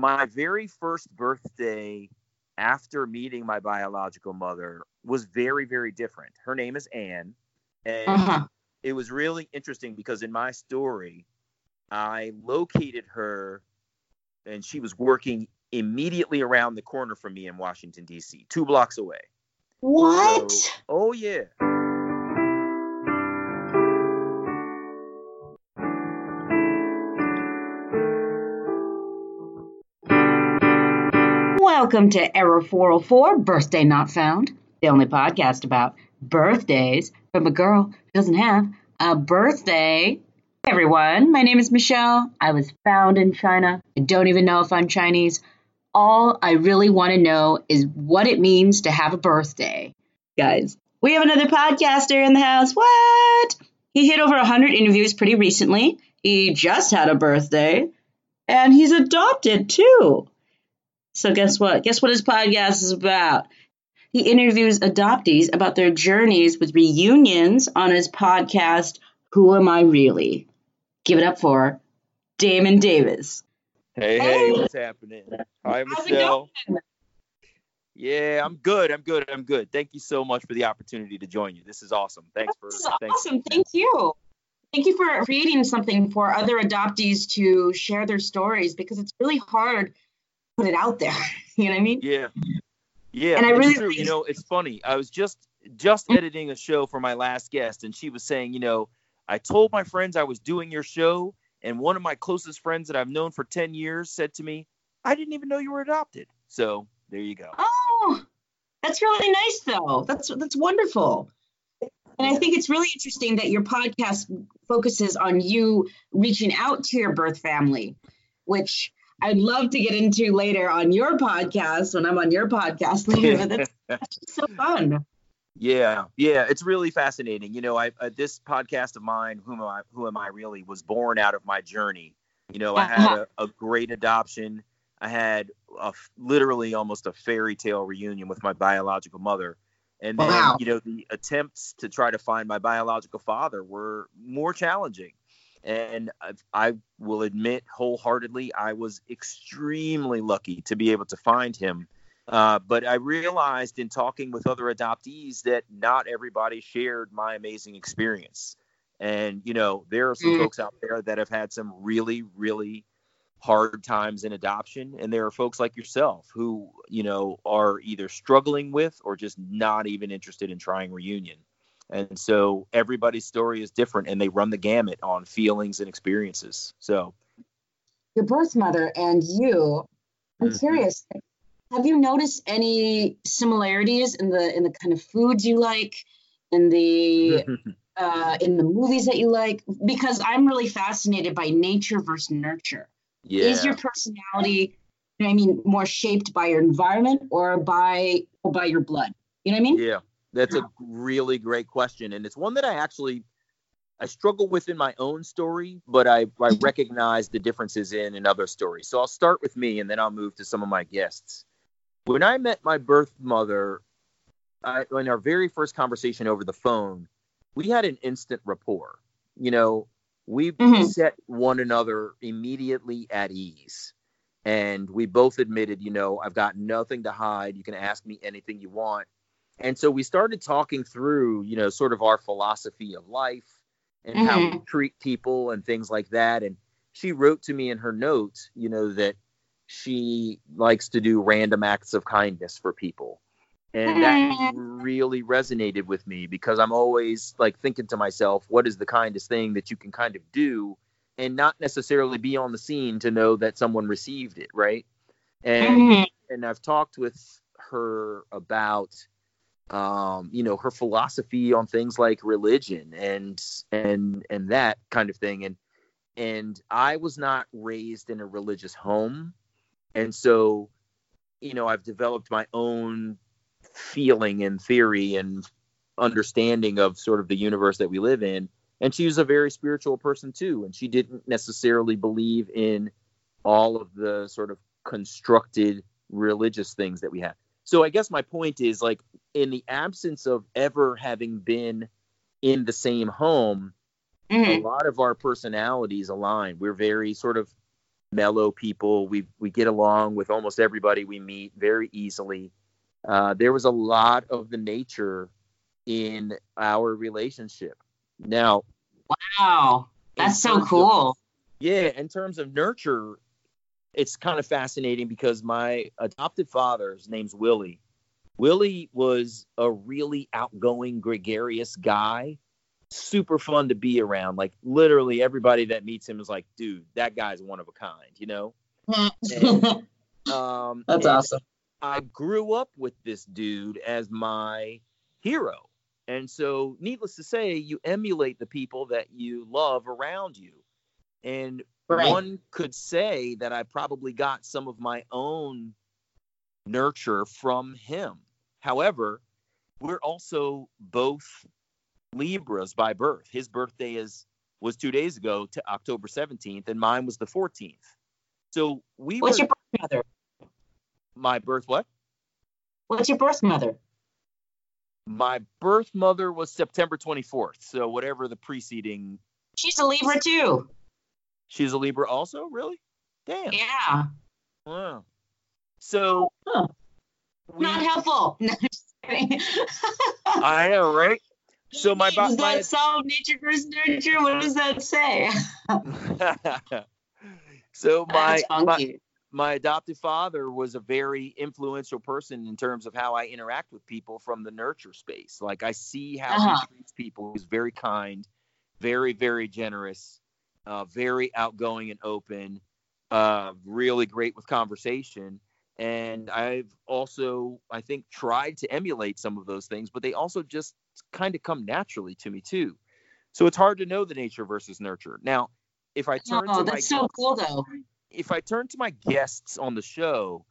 my very first birthday after meeting my biological mother was very, very different. Her name is Anne. And uh-huh. it was really interesting because in my story, I located her and she was working immediately around the corner from me in Washington, D.C., two blocks away. What? So, oh, yeah. Welcome to Error 404, Birthday Not Found, the only podcast about birthdays from a girl who doesn't have a birthday. Hey everyone, my name is Michelle. I was found in China. I don't even know if I'm Chinese. All I really want to know is what it means to have a birthday. Guys, we have another podcaster in the house. What? He hit over 100 interviews pretty recently. He just had a birthday. And he's adopted too. So guess what? Guess what his podcast is about? He interviews adoptees about their journeys with reunions on his podcast, Who Am I Really? Give it up for Damon Davis. Hey, hey, what's happening? Hi, Michelle. Yeah, I'm good. I'm good. I'm good. Thank you so much for the opportunity to join you. This is awesome. Thanks for. This is thanks. awesome. Thank you. Thank you for creating something for other adoptees to share their stories because it's really hard put it out there. you know what I mean? Yeah. Yeah. And I really, true. you know, it's funny. I was just just mm-hmm. editing a show for my last guest, and she was saying, you know, I told my friends I was doing your show, and one of my closest friends that I've known for ten years said to me, "I didn't even know you were adopted." So there you go. Oh, that's really nice, though. That's that's wonderful. And I think it's really interesting that your podcast focuses on you reaching out to your birth family, which I'd love to get into later on your podcast when I'm on your podcast later. that's, that's so fun. Yeah, yeah, it's really fascinating. You know, I uh, this podcast of mine, who am I? Who am I really? Was born out of my journey. You know, I had a, a great adoption. I had a, literally almost a fairy tale reunion with my biological mother. And then, wow. you know, the attempts to try to find my biological father were more challenging. And I, I will admit wholeheartedly, I was extremely lucky to be able to find him. Uh, but I realized in talking with other adoptees that not everybody shared my amazing experience. And, you know, there are some mm. folks out there that have had some really, really hard times in adoption. And there are folks like yourself who, you know, are either struggling with or just not even interested in trying reunion. And so everybody's story is different and they run the gamut on feelings and experiences. So your birth mother and you, I'm mm-hmm. curious, have you noticed any similarities in the in the kind of foods you like, in the uh, in the movies that you like? Because I'm really fascinated by nature versus nurture. Yeah. Is your personality, I mean, more shaped by your environment or by or by your blood? You know what I mean? Yeah. That's a really great question, and it's one that I actually I struggle with in my own story, but I, I recognize the differences in in other stories. So I'll start with me, and then I'll move to some of my guests. When I met my birth mother, I, in our very first conversation over the phone, we had an instant rapport. You know, we mm-hmm. set one another immediately at ease. And we both admitted, you know, I've got nothing to hide. You can ask me anything you want. And so we started talking through, you know, sort of our philosophy of life and mm-hmm. how we mm-hmm. treat people and things like that. And she wrote to me in her notes, you know, that she likes to do random acts of kindness for people. And that mm-hmm. really resonated with me because I'm always like thinking to myself, what is the kindest thing that you can kind of do and not necessarily be on the scene to know that someone received it, right? And mm-hmm. and I've talked with her about um, you know, her philosophy on things like religion and and and that kind of thing. And and I was not raised in a religious home, and so you know, I've developed my own feeling and theory and understanding of sort of the universe that we live in. And she was a very spiritual person too, and she didn't necessarily believe in all of the sort of constructed religious things that we have so I guess my point is like in the absence of ever having been in the same home, mm-hmm. a lot of our personalities align. We're very sort of mellow people. We we get along with almost everybody we meet very easily. Uh, there was a lot of the nature in our relationship. Now, wow, that's so cool. Of, yeah, in terms of nurture, it's kind of fascinating because my adopted father's name's Willie. Willie was a really outgoing, gregarious guy, super fun to be around. Like literally everybody that meets him is like, dude, that guy's one of a kind, you know? and, um, That's awesome. I grew up with this dude as my hero. And so, needless to say, you emulate the people that you love around you. And right. one could say that I probably got some of my own nurture from him. However, we're also both Libras by birth. His birthday is was two days ago to October 17th, and mine was the 14th. So we What's were, your birth mother? My birth what? What's your birth mother? My birth mother was September 24th. So whatever the preceding. She's a Libra too. She's a Libra also, really? Damn. Yeah. Wow. So. Huh. We, Not helpful. I know, right? So my does that my, solve nature versus nurture? What does that say? so my, my my adoptive father was a very influential person in terms of how I interact with people from the nurture space. Like I see how uh-huh. he treats people. He's very kind, very very generous, uh, very outgoing and open, uh, really great with conversation. And I've also, I think, tried to emulate some of those things, but they also just kind of come naturally to me too. So it's hard to know the nature versus nurture. Now, if I turn oh, to that's my so cool though. If I turn to my guests on the show,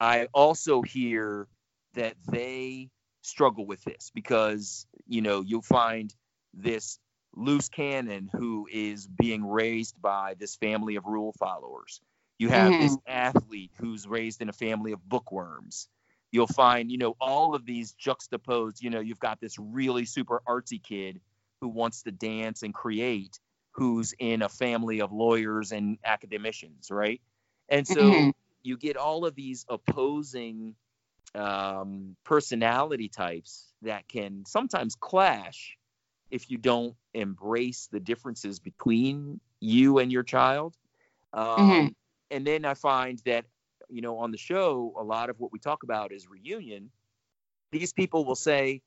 I also hear that they struggle with this because you know you'll find this loose cannon who is being raised by this family of rule followers. You have mm-hmm. this athlete who's raised in a family of bookworms you'll find, you know, all of these juxtaposed, you know, you've got this really super artsy kid who wants to dance and create who's in a family of lawyers and academicians, right? And so mm-hmm. you get all of these opposing um, personality types that can sometimes clash if you don't embrace the differences between you and your child. Um, mm-hmm. And then I find that you know, on the show, a lot of what we talk about is reunion. These people will say,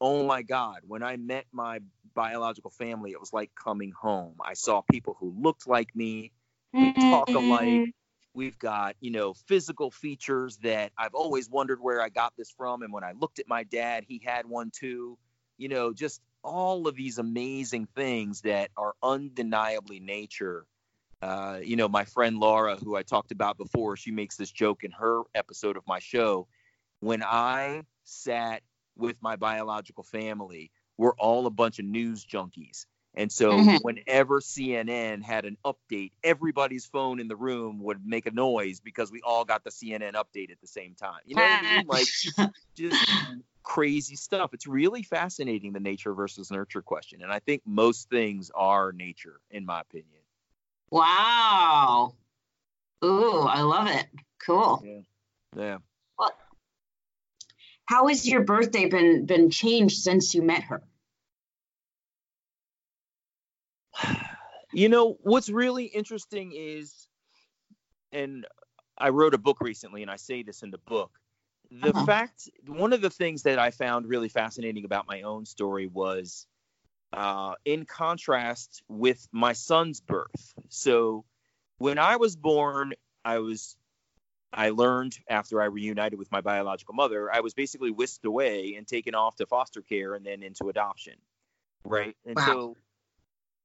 Oh my God, when I met my biological family, it was like coming home. I saw people who looked like me, we talk alike. Mm-hmm. We've got, you know, physical features that I've always wondered where I got this from. And when I looked at my dad, he had one too. You know, just all of these amazing things that are undeniably nature uh, you know, my friend Laura, who I talked about before, she makes this joke in her episode of my show. When I sat with my biological family, we're all a bunch of news junkies. And so mm-hmm. whenever CNN had an update, everybody's phone in the room would make a noise because we all got the CNN update at the same time. You know what I mean? Like just crazy stuff. It's really fascinating the nature versus nurture question. And I think most things are nature, in my opinion. Wow. Ooh, I love it. Cool. Yeah. Yeah. Well, how has your birthday been been changed since you met her? You know, what's really interesting is and I wrote a book recently and I say this in the book. The uh-huh. fact one of the things that I found really fascinating about my own story was uh, in contrast with my son's birth. So when I was born, I was I learned after I reunited with my biological mother, I was basically whisked away and taken off to foster care and then into adoption. Right. And wow. so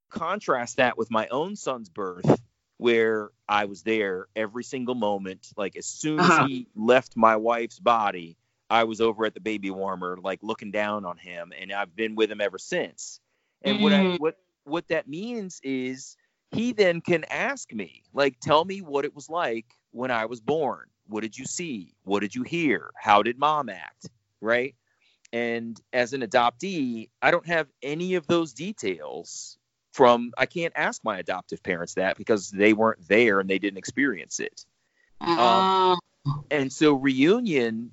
contrast that with my own son's birth, where I was there every single moment. Like as soon as uh-huh. he left my wife's body, I was over at the baby warmer, like looking down on him, and I've been with him ever since. And mm. what I mm. what what that means is he then can ask me, like, tell me what it was like when I was born. What did you see? What did you hear? How did mom act? Right. And as an adoptee, I don't have any of those details from I can't ask my adoptive parents that because they weren't there and they didn't experience it. Uh, Um, and so reunion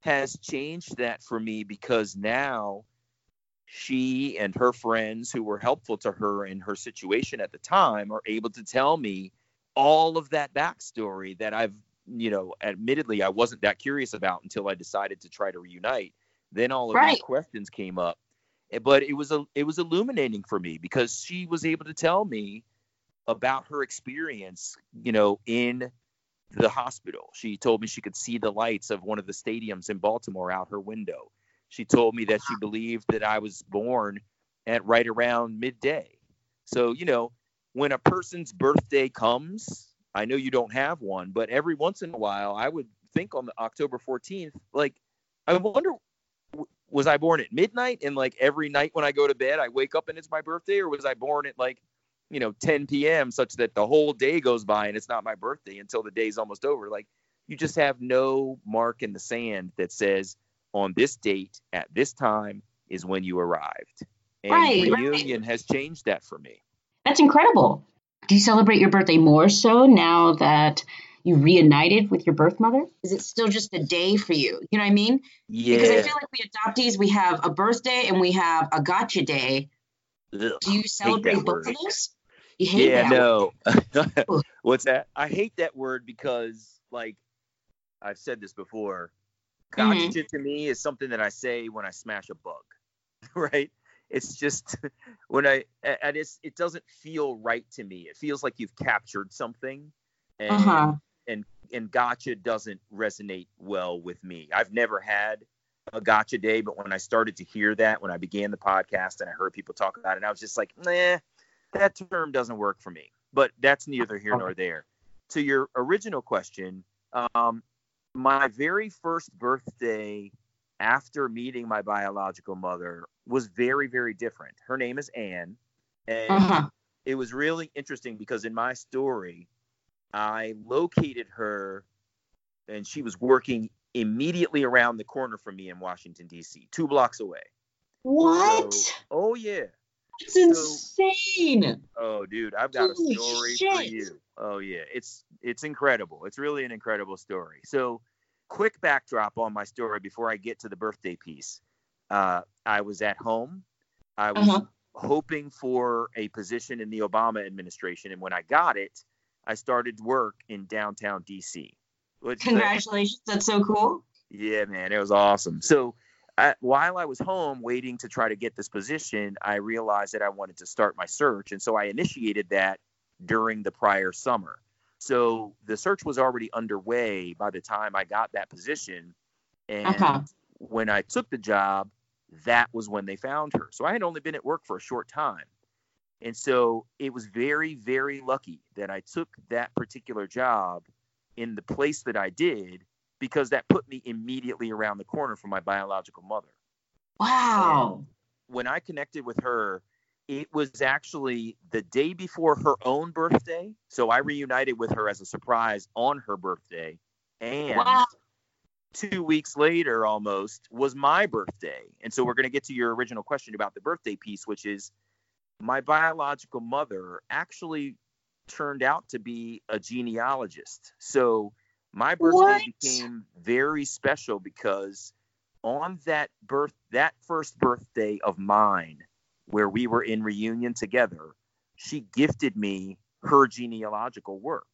has changed that for me because now she and her friends who were helpful to her in her situation at the time are able to tell me all of that backstory that I've, you know, admittedly I wasn't that curious about until I decided to try to reunite. Then all of Right. these questions came up. Eh, But it was a it was illuminating for me because she was able to tell me about her experience, you know, in the hospital. She told me she could see the lights of one of the stadiums in Baltimore out her window. She told me that she believed that I was born at right around midday. So, you know, when a person's birthday comes, I know you don't have one, but every once in a while, I would think on the October 14th, like, I wonder, was I born at midnight? And like every night when I go to bed, I wake up and it's my birthday, or was I born at like, you know, 10 p.m. such that the whole day goes by and it's not my birthday until the day's almost over? Like, you just have no mark in the sand that says on this date at this time is when you arrived. And Right, right. reunion has changed that for me. that's incredible. Do you celebrate your birthday more so now that you reunited with your birth mother? Is it still just a day for you? You know what I mean? Yeah. Because I feel like we adoptees, we have a birthday and we have a gotcha day. Ugh, Do you celebrate both of those? You hate yeah, that. no. What's that? I hate that word because, like, I've said this before. Gotcha to me is something that I say when I smash a bug, right? It's just when I, I just, it doesn't feel right to me. It feels like you've captured something, and Uh-huh. and gotcha doesn't resonate well with me. I've never had a gotcha day, but when I started to hear that, when I began the podcast and I heard people talk about it, I was just like, nah, that term doesn't work for me. But that's neither here nor there. To your original question, um, my very first birthday after meeting my biological mother was very, very different. Her name is Anne. And Uh-huh. it was really interesting because in my story, I located her and she was working immediately around the corner from me in Washington, D.C., two blocks away. What? So- oh, yeah. That's insane. Oh, dude, I've got Holy a story for you. Oh, yeah. It's it's incredible. It's really an incredible story. So, quick backdrop on my story before I get to the birthday piece. Uh, I was at home. I was Uh-huh. hoping for a position in the Obama administration, and when I got it, I started work in downtown DC. Congratulations. That's so cool. yeah, man, it was awesome. So, I, while I was home waiting to try to get this position, I realized that I wanted to start my search, and so I initiated that during the prior summer. So the search was already underway by the time I got that position, and Uh-huh. when I took the job, that was when they found her. So I had only been at work for a short time. And so it was very, very lucky that I took that particular job in the place that I did because that put me immediately around the corner from my biological mother. Wow. When I connected with her, it was actually the day before her own birthday. So I reunited with her as a surprise on her birthday. And Wow. two weeks later almost was my birthday. And so we're going to get to your original question about the birthday piece, which is my biological mother actually turned out to be a genealogist. So my birthday What? became very special because on that birth that first birthday of mine where we were in reunion together, she gifted me her genealogical work.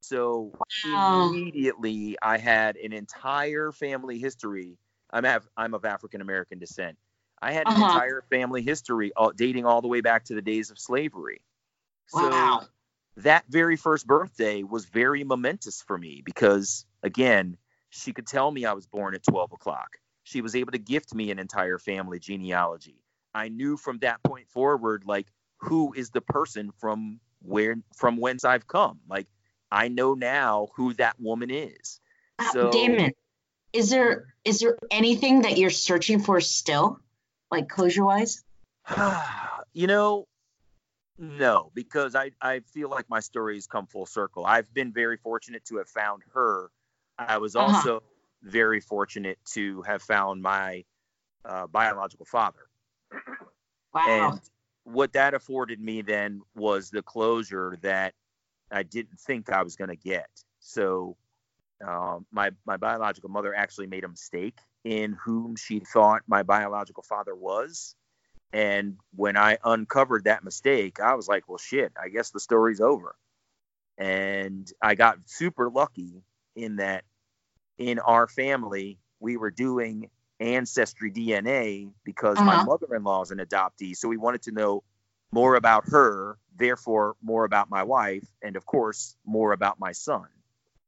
So Wow. immediately I had an entire family history. I'm av- I'm of African American descent. I had an Uh-huh. entire family history all, dating all the way back to the days of slavery. So Wow. That very first birthday was very momentous for me because again, she could tell me I was born at 12 o'clock. She was able to gift me an entire family genealogy. I knew from that point forward, like who is the person from where from whence I've come. Like I know now who that woman is. Uh, So Damon, is there is there anything that you're searching for still, like closure wise? you know, no, because I, I feel like my story has come full circle. I've been very fortunate to have found her. I was Uh-huh. also very fortunate to have found my uh, biological father. Wow. And what that afforded me then was the closure that I didn't think I was going to get. So um, my my biological mother actually made a mistake in whom she thought my biological father was. And when I uncovered that mistake, I was like, well, shit, I guess the story's over. And I got super lucky in that in our family, we were doing ancestry DNA because uh-huh. my mother in law is an adoptee. So we wanted to know more about her, therefore, more about my wife, and of course, more about my son.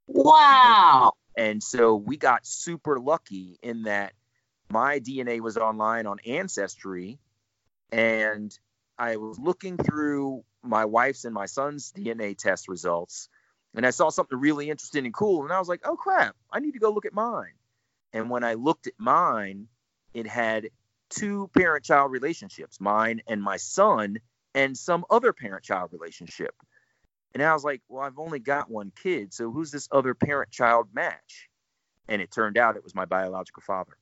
Wow. And so we got super lucky in that my DNA was online on Ancestry, and I was looking through my wife's and my son's DNA test results, and I saw something really interesting and cool, and I was like, oh crap, I need to go look at mine. And when I looked at mine, it had two parent child relationships, mine and my son, and some other parent child relationship. And I was like, well, I've only got one kid, so who's this other parent child match? And it turned out it was my biological father.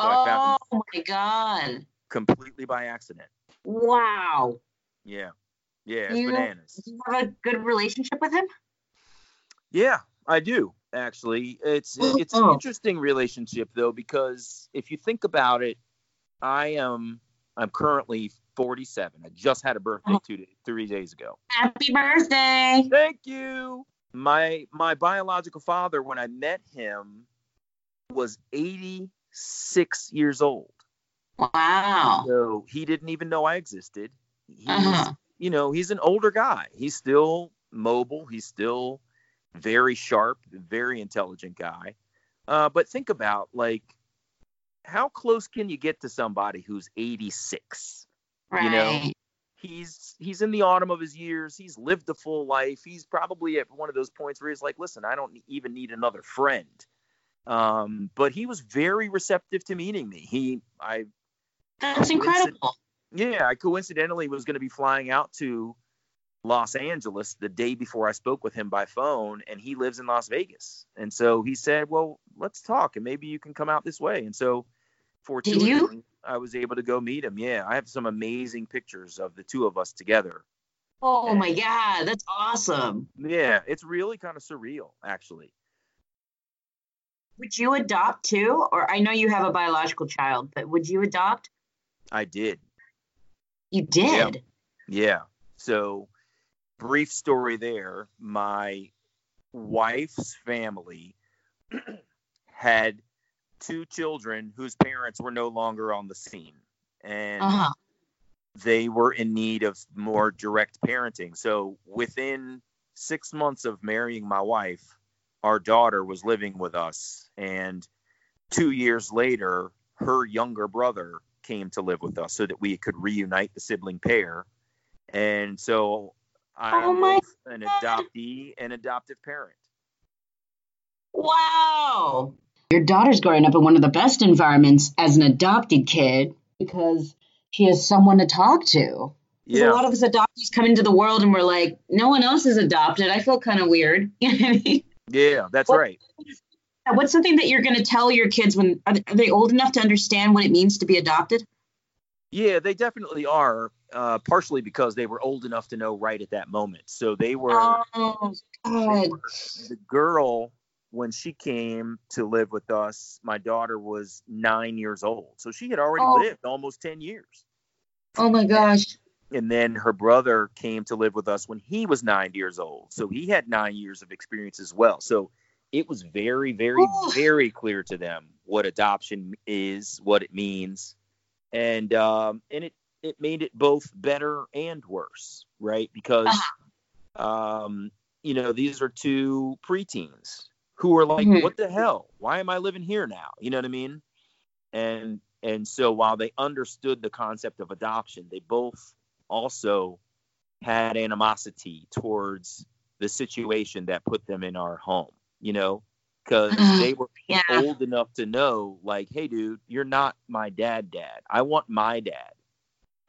So oh my god! Completely by accident. Wow. Yeah, yeah, you, bananas. You have a good relationship with him? Yeah, I do actually. It's it's an oh. interesting relationship though because if you think about it, I am I'm currently 47. I just had a birthday oh. two three days ago. Happy birthday! Thank you. My my biological father, when I met him, was 86 years old. Wow. So he didn't even know I existed. He uh-huh. you know, he's an older guy. He's still mobile. He's still very sharp, very intelligent guy. Uh, but think about like how close can you get to somebody who's 86? Right. You know, he's he's in the autumn of his years. He's lived a full life. He's probably at one of those points where he's like, listen, I don't even need another friend. Um, but he was very receptive to meeting me. He, I. That's incredible. Yeah, I coincidentally was going to be flying out to Los Angeles the day before I spoke with him by phone, and he lives in Las Vegas. And so he said, "Well, let's talk, and maybe you can come out this way." And so, for did you? I was able to go meet him. Yeah, I have some amazing pictures of the two of us together. Oh and, my god, that's awesome. Yeah, it's really kind of surreal, actually. Would you adopt too? Or I know you have a biological child, but would you adopt? I did. You did? Yeah. yeah. So, brief story there. My wife's family had two children whose parents were no longer on the scene and uh-huh. they were in need of more direct parenting. So within six months of marrying my wife, our daughter was living with us. And two years later, her younger brother came to live with us so that we could reunite the sibling pair. And so I oh an adoptee and adoptive parent. Wow. Your daughter's growing up in one of the best environments as an adopted kid because she has someone to talk to. Yeah. A lot of us adoptees come into the world and we're like, no one else is adopted. I feel kind of weird. yeah, that's what, right. What's something that you're going to tell your kids when are they old enough to understand what it means to be adopted? Yeah, they definitely are. Uh, partially because they were old enough to know right at that moment. So they were. Oh, God. They were, the girl when she came to live with us, my daughter was nine years old. So she had already oh. lived almost 10 years. Oh my gosh. And then her brother came to live with us when he was nine years old. So he had nine years of experience as well. So it was very, very, oh. very clear to them what adoption is, what it means. And um, and it it made it both better and worse, right? Because uh-huh. um, you know, these are two preteens who are like, mm-hmm. what the hell? Why am I living here now? You know what I mean? And and so while they understood the concept of adoption, they both also had animosity towards the situation that put them in our home, you know, because they were yeah. old enough to know, like, hey, dude, you're not my dad, dad. I want my dad.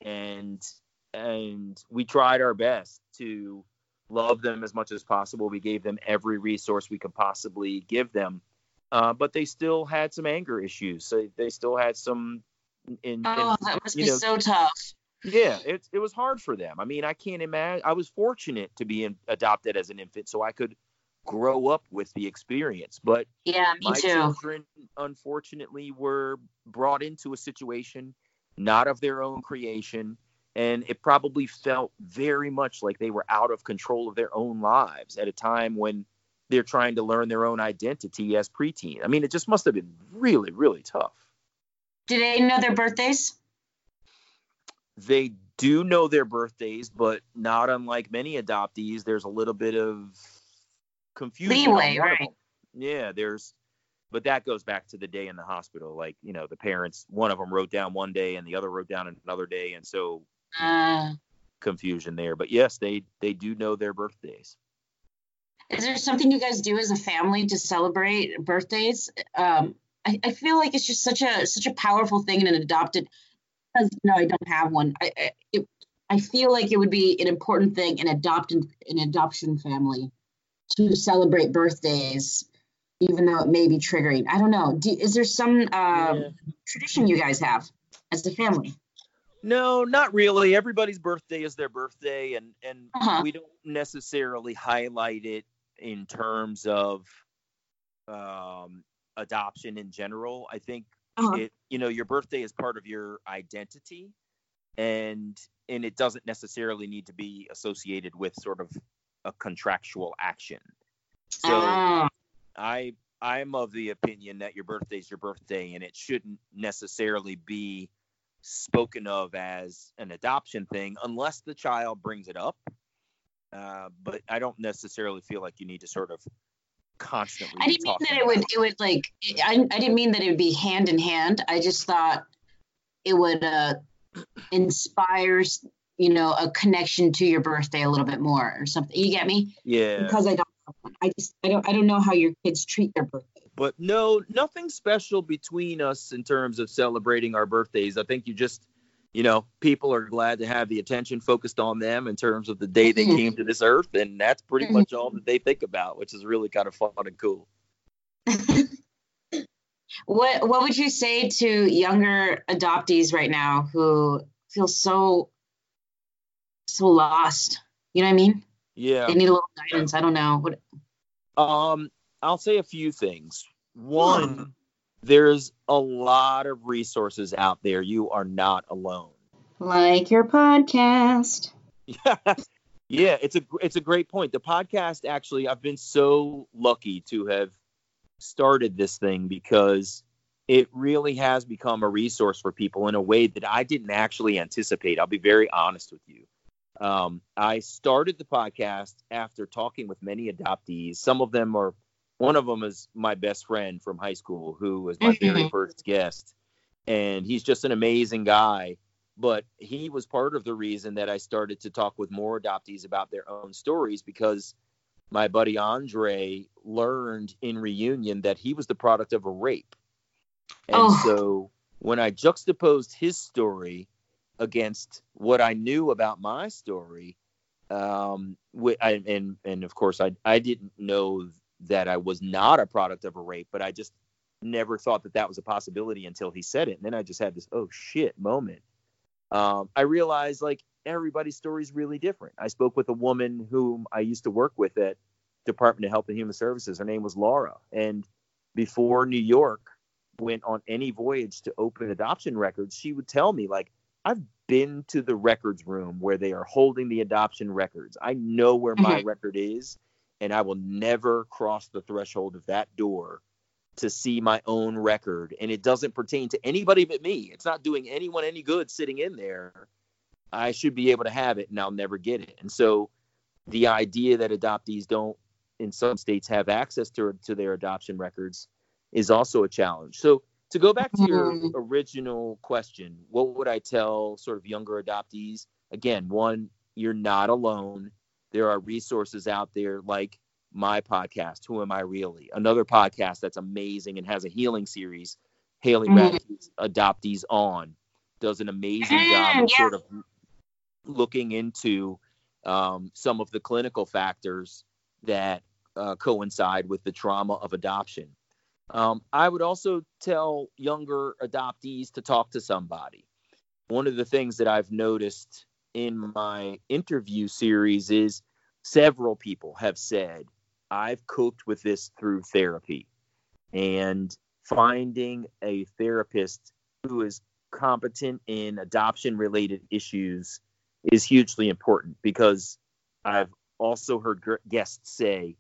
And and we tried our best to love them as much as possible. We gave them every resource we could possibly give them, uh, but they still had some anger issues. So they still had some. In, oh, in, that must be know, so tough. Yeah, it it was hard for them. I mean, I can't imagine. I was fortunate to be in, adopted as an infant, so I could grow up with the experience. But yeah, me my too. children, unfortunately, were brought into a situation not of their own creation, and it probably felt very much like they were out of control of their own lives at a time when they're trying to learn their own identity as preteen. I mean, it just must have been really, really tough. Do they know their birthdays? They do know their birthdays, but not unlike many adoptees, there's a little bit of confusion. Leeway, right? Yeah, there's, but that goes back to the day in the hospital. Like, you know, the parents, one of them wrote down one day and the other wrote down another day, and so Uh, confusion there. But yes, they they do know their birthdays. is there something you guys do as a family to celebrate birthdays? Um, I, I feel like it's just such a such a powerful thing in an adopted. Because no, I don't have one. I I, it, I feel like it would be an important thing in adopted an adoption family to celebrate birthdays, even though it may be triggering. I don't know. Do, is there some um, Yeah. tradition you guys have as a family? No, not really. Everybody's birthday is their birthday, and and Uh-huh. we don't necessarily highlight it in terms of um, adoption in general. I think Uh-huh. it, you know, your birthday is part of your identity, and and it doesn't necessarily need to be associated with sort of a contractual action. So Ah, I I'm of the opinion that your birthday's your birthday and it shouldn't necessarily be spoken of as an adoption thing unless the child brings it up. Uh, but I don't necessarily feel like you need to sort of constantly. I didn't mean that it would it would like I, I didn't mean that it would be hand in hand. I just thought it would uh inspire you know a connection to your birthday a little bit more or something. You get me? Yeah, Because I don't. I just I don't I don't know how your kids treat their birthday. but no, nothing special between us in terms of celebrating our birthdays. I think you just, you know, people are glad to have the attention focused on them in terms of the day they Mhm. came to this earth, and that's pretty Mhm. much all that they think about, which is really kind of fun and cool. What what would you say to younger adoptees right now who feel so so lost? You know what I mean? Yeah. They need a little guidance. I don't know. What Um, I'll say a few things. One, there's a lot of resources out there. You are not alone. like your podcast. yeah, it's a it's a great point. The podcast actually, I've been so lucky to have started this thing because it really has become a resource for people in a way that I didn't actually anticipate. I'll be very honest with you. Um, I started the podcast after talking with many adoptees. Some of them are, one of them is my best friend from high school, who was my very Mhm. first guest, and he's just an amazing guy. But he was part of the reason that I started to talk with more adoptees about their own stories because my buddy Andre learned in reunion that he was the product of a rape. And Oh. so when I juxtaposed his story against what I knew about my story, um, I, and and of course I I didn't know that I was not a product of a rape, but I just never thought that that was a possibility until he said it, and then I just had this oh shit moment. Um, I realized like everybody's story is really different. I spoke with a woman whom I used to work with at Department of Health and Human Services. Her name was Laura, and before New York went on any voyage to open adoption records, she would tell me like I've been to the records room where they are holding the adoption records. I know where my mm-hmm. record is, and I will never cross the threshold of that door to see my own record. And it doesn't pertain to anybody but me. It's not doing anyone any good sitting in there. I should be able to have it, and I'll never get it. And so, the idea that adoptees don't, in some states, have access to to their adoption records is also a challenge. So to go back to your Mhm. original question, what would I tell sort of younger adoptees? Again, one, you're not alone. There are resources out there like my podcast, Who Am I Really? Another podcast that's amazing and has a healing series. Haley Mhm. Adoptees On does an amazing Mm, job of yeah. sort of looking into um, some of the clinical factors that uh, coincide with the trauma of adoption. Um, I would also tell younger adoptees to talk to somebody. one of the things that I've noticed in my interview series is several people have said, I've coped with this through therapy. And finding a therapist who is competent in adoption related issues is hugely important because I've also heard guests say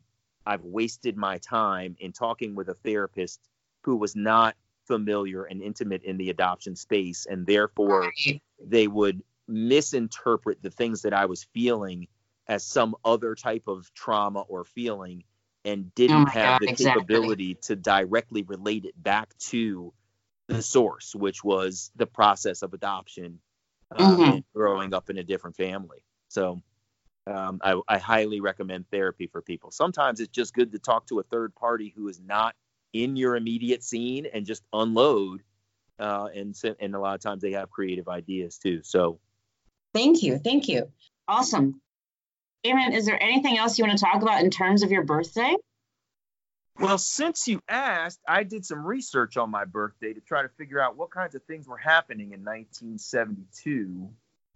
I've wasted my time in talking with a therapist who was not familiar and intimate in the adoption space and therefore they would misinterpret the things that I was feeling as some other type of trauma or feeling and didn't oh have God, the exactly. capability to directly relate it back to the source, which was the process of adoption uh, mm-hmm. and growing up in a different family. So um, I, I, highly recommend therapy for people. Sometimes it's just good to talk to a third party who is not in your immediate scene and just unload. Uh, and and a lot of times they have creative ideas too. So, thank you, thank you, awesome. Damon, is there anything else you want to talk about in terms of your birthday? Well, since you asked, I did some research on my birthday to try to figure out what kinds of things were happening in 1972.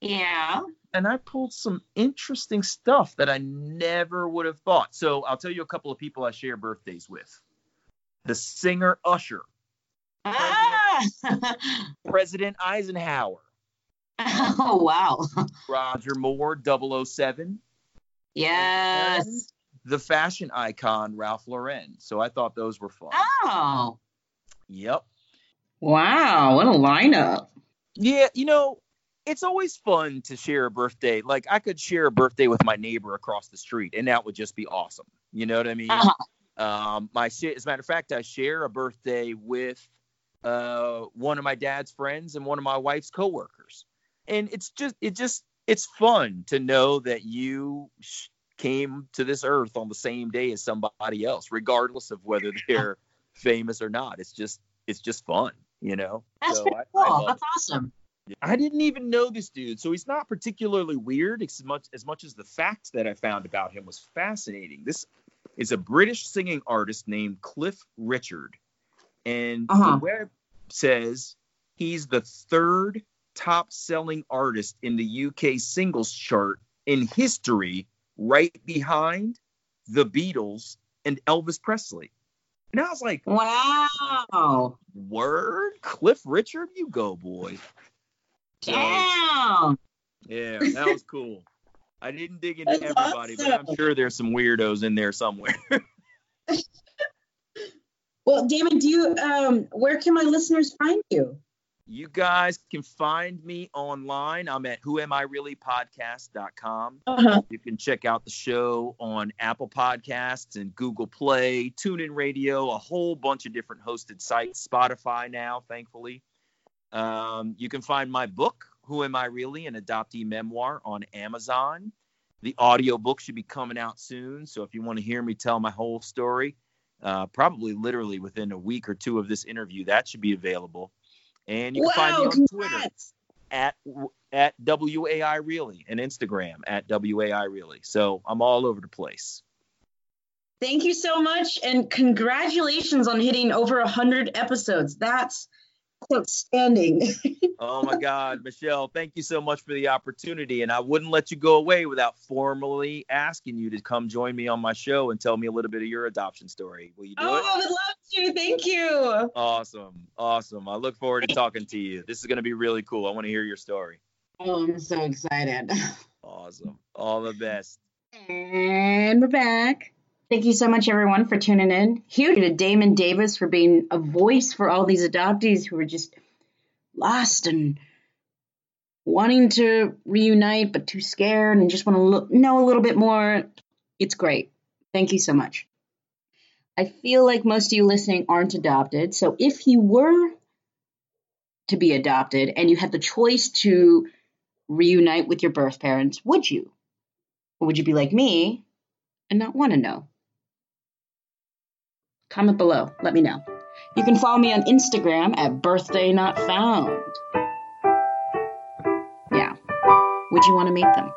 Yeah. And I pulled some interesting stuff that I never would have thought. So I'll tell you a couple of people I share birthdays with. The singer Usher. Ah! President, President Eisenhower. Oh, wow. Roger Moore, 007. Yes. The fashion icon Ralph Lauren. So I thought those were fun. Oh. Yep. Wow, what a lineup. Yeah, you know, it's always fun to share a birthday. Like I could share a birthday with my neighbor across the street, and that would just be awesome. You know what I mean? Uh-huh. Um, my as a matter of fact, I share a birthday with uh, one of my dad's friends and one of my wife's coworkers, and it's just it just it's fun to know that you sh- came to this earth on the same day as somebody else, regardless of whether they're famous or not. It's just it's just fun, you know. That's so I, cool. I That's it. Awesome. I didn't even know this dude, so he's not particularly weird as much as much as the fact that I found about him was fascinating. This is a British singing artist named Cliff Richard, and uh-huh. the web says he's the third top selling artist in the UK singles chart in history, right behind the Beatles and Elvis Presley. And I was like, wow. Word? Cliff Richard? You go, boy. So, Damn. Yeah, that was cool. I didn't dig into That's everybody, awesome. but I'm sure there's some weirdos in there somewhere. well, Damon, do you um where can my listeners find you? You guys can find me online. I'm at whoamireallypodcast.com. Uh-huh. You can check out the show on Apple Podcasts and Google Play, TuneIn Radio, a whole bunch of different hosted sites, Spotify now, thankfully. Um, you can find my book, Who Am I Really? An Adoptee Memoir on Amazon. The audio book should be coming out soon. So if you want to hear me tell my whole story, uh, probably literally within a week or two of this interview, that should be available. And you can find me on congrats. Twitter at at WAI Really and Instagram at WAI Really. So I'm all over the place. Thank you so much and congratulations on hitting over 100 episodes. That's outstanding. oh my God, Michelle, thank you so much for the opportunity. And I wouldn't let you go away without formally asking you to come join me on my show and tell me a little bit of your adoption story. Will you do oh, it? I would love to. Thank you. Awesome. Awesome. I look forward to talking to you. This is going to be really cool. I want to hear your story. Oh, I'm so excited. Awesome. All the best. And we're back. Thank you so much, everyone, for tuning in. Huge to Damon Davis for being a voice for all these adoptees who are just lost and wanting to reunite but too scared and just want to look, know a little bit more. It's great. Thank you so much. I feel like most of you listening aren't adopted. So if you were to be adopted and you had the choice to reunite with your birth parents, would you? Or would you be like me and not want to know? Comment below. Let me know. You can follow me on Instagram at birthday not found. Yeah. Would you want to meet them?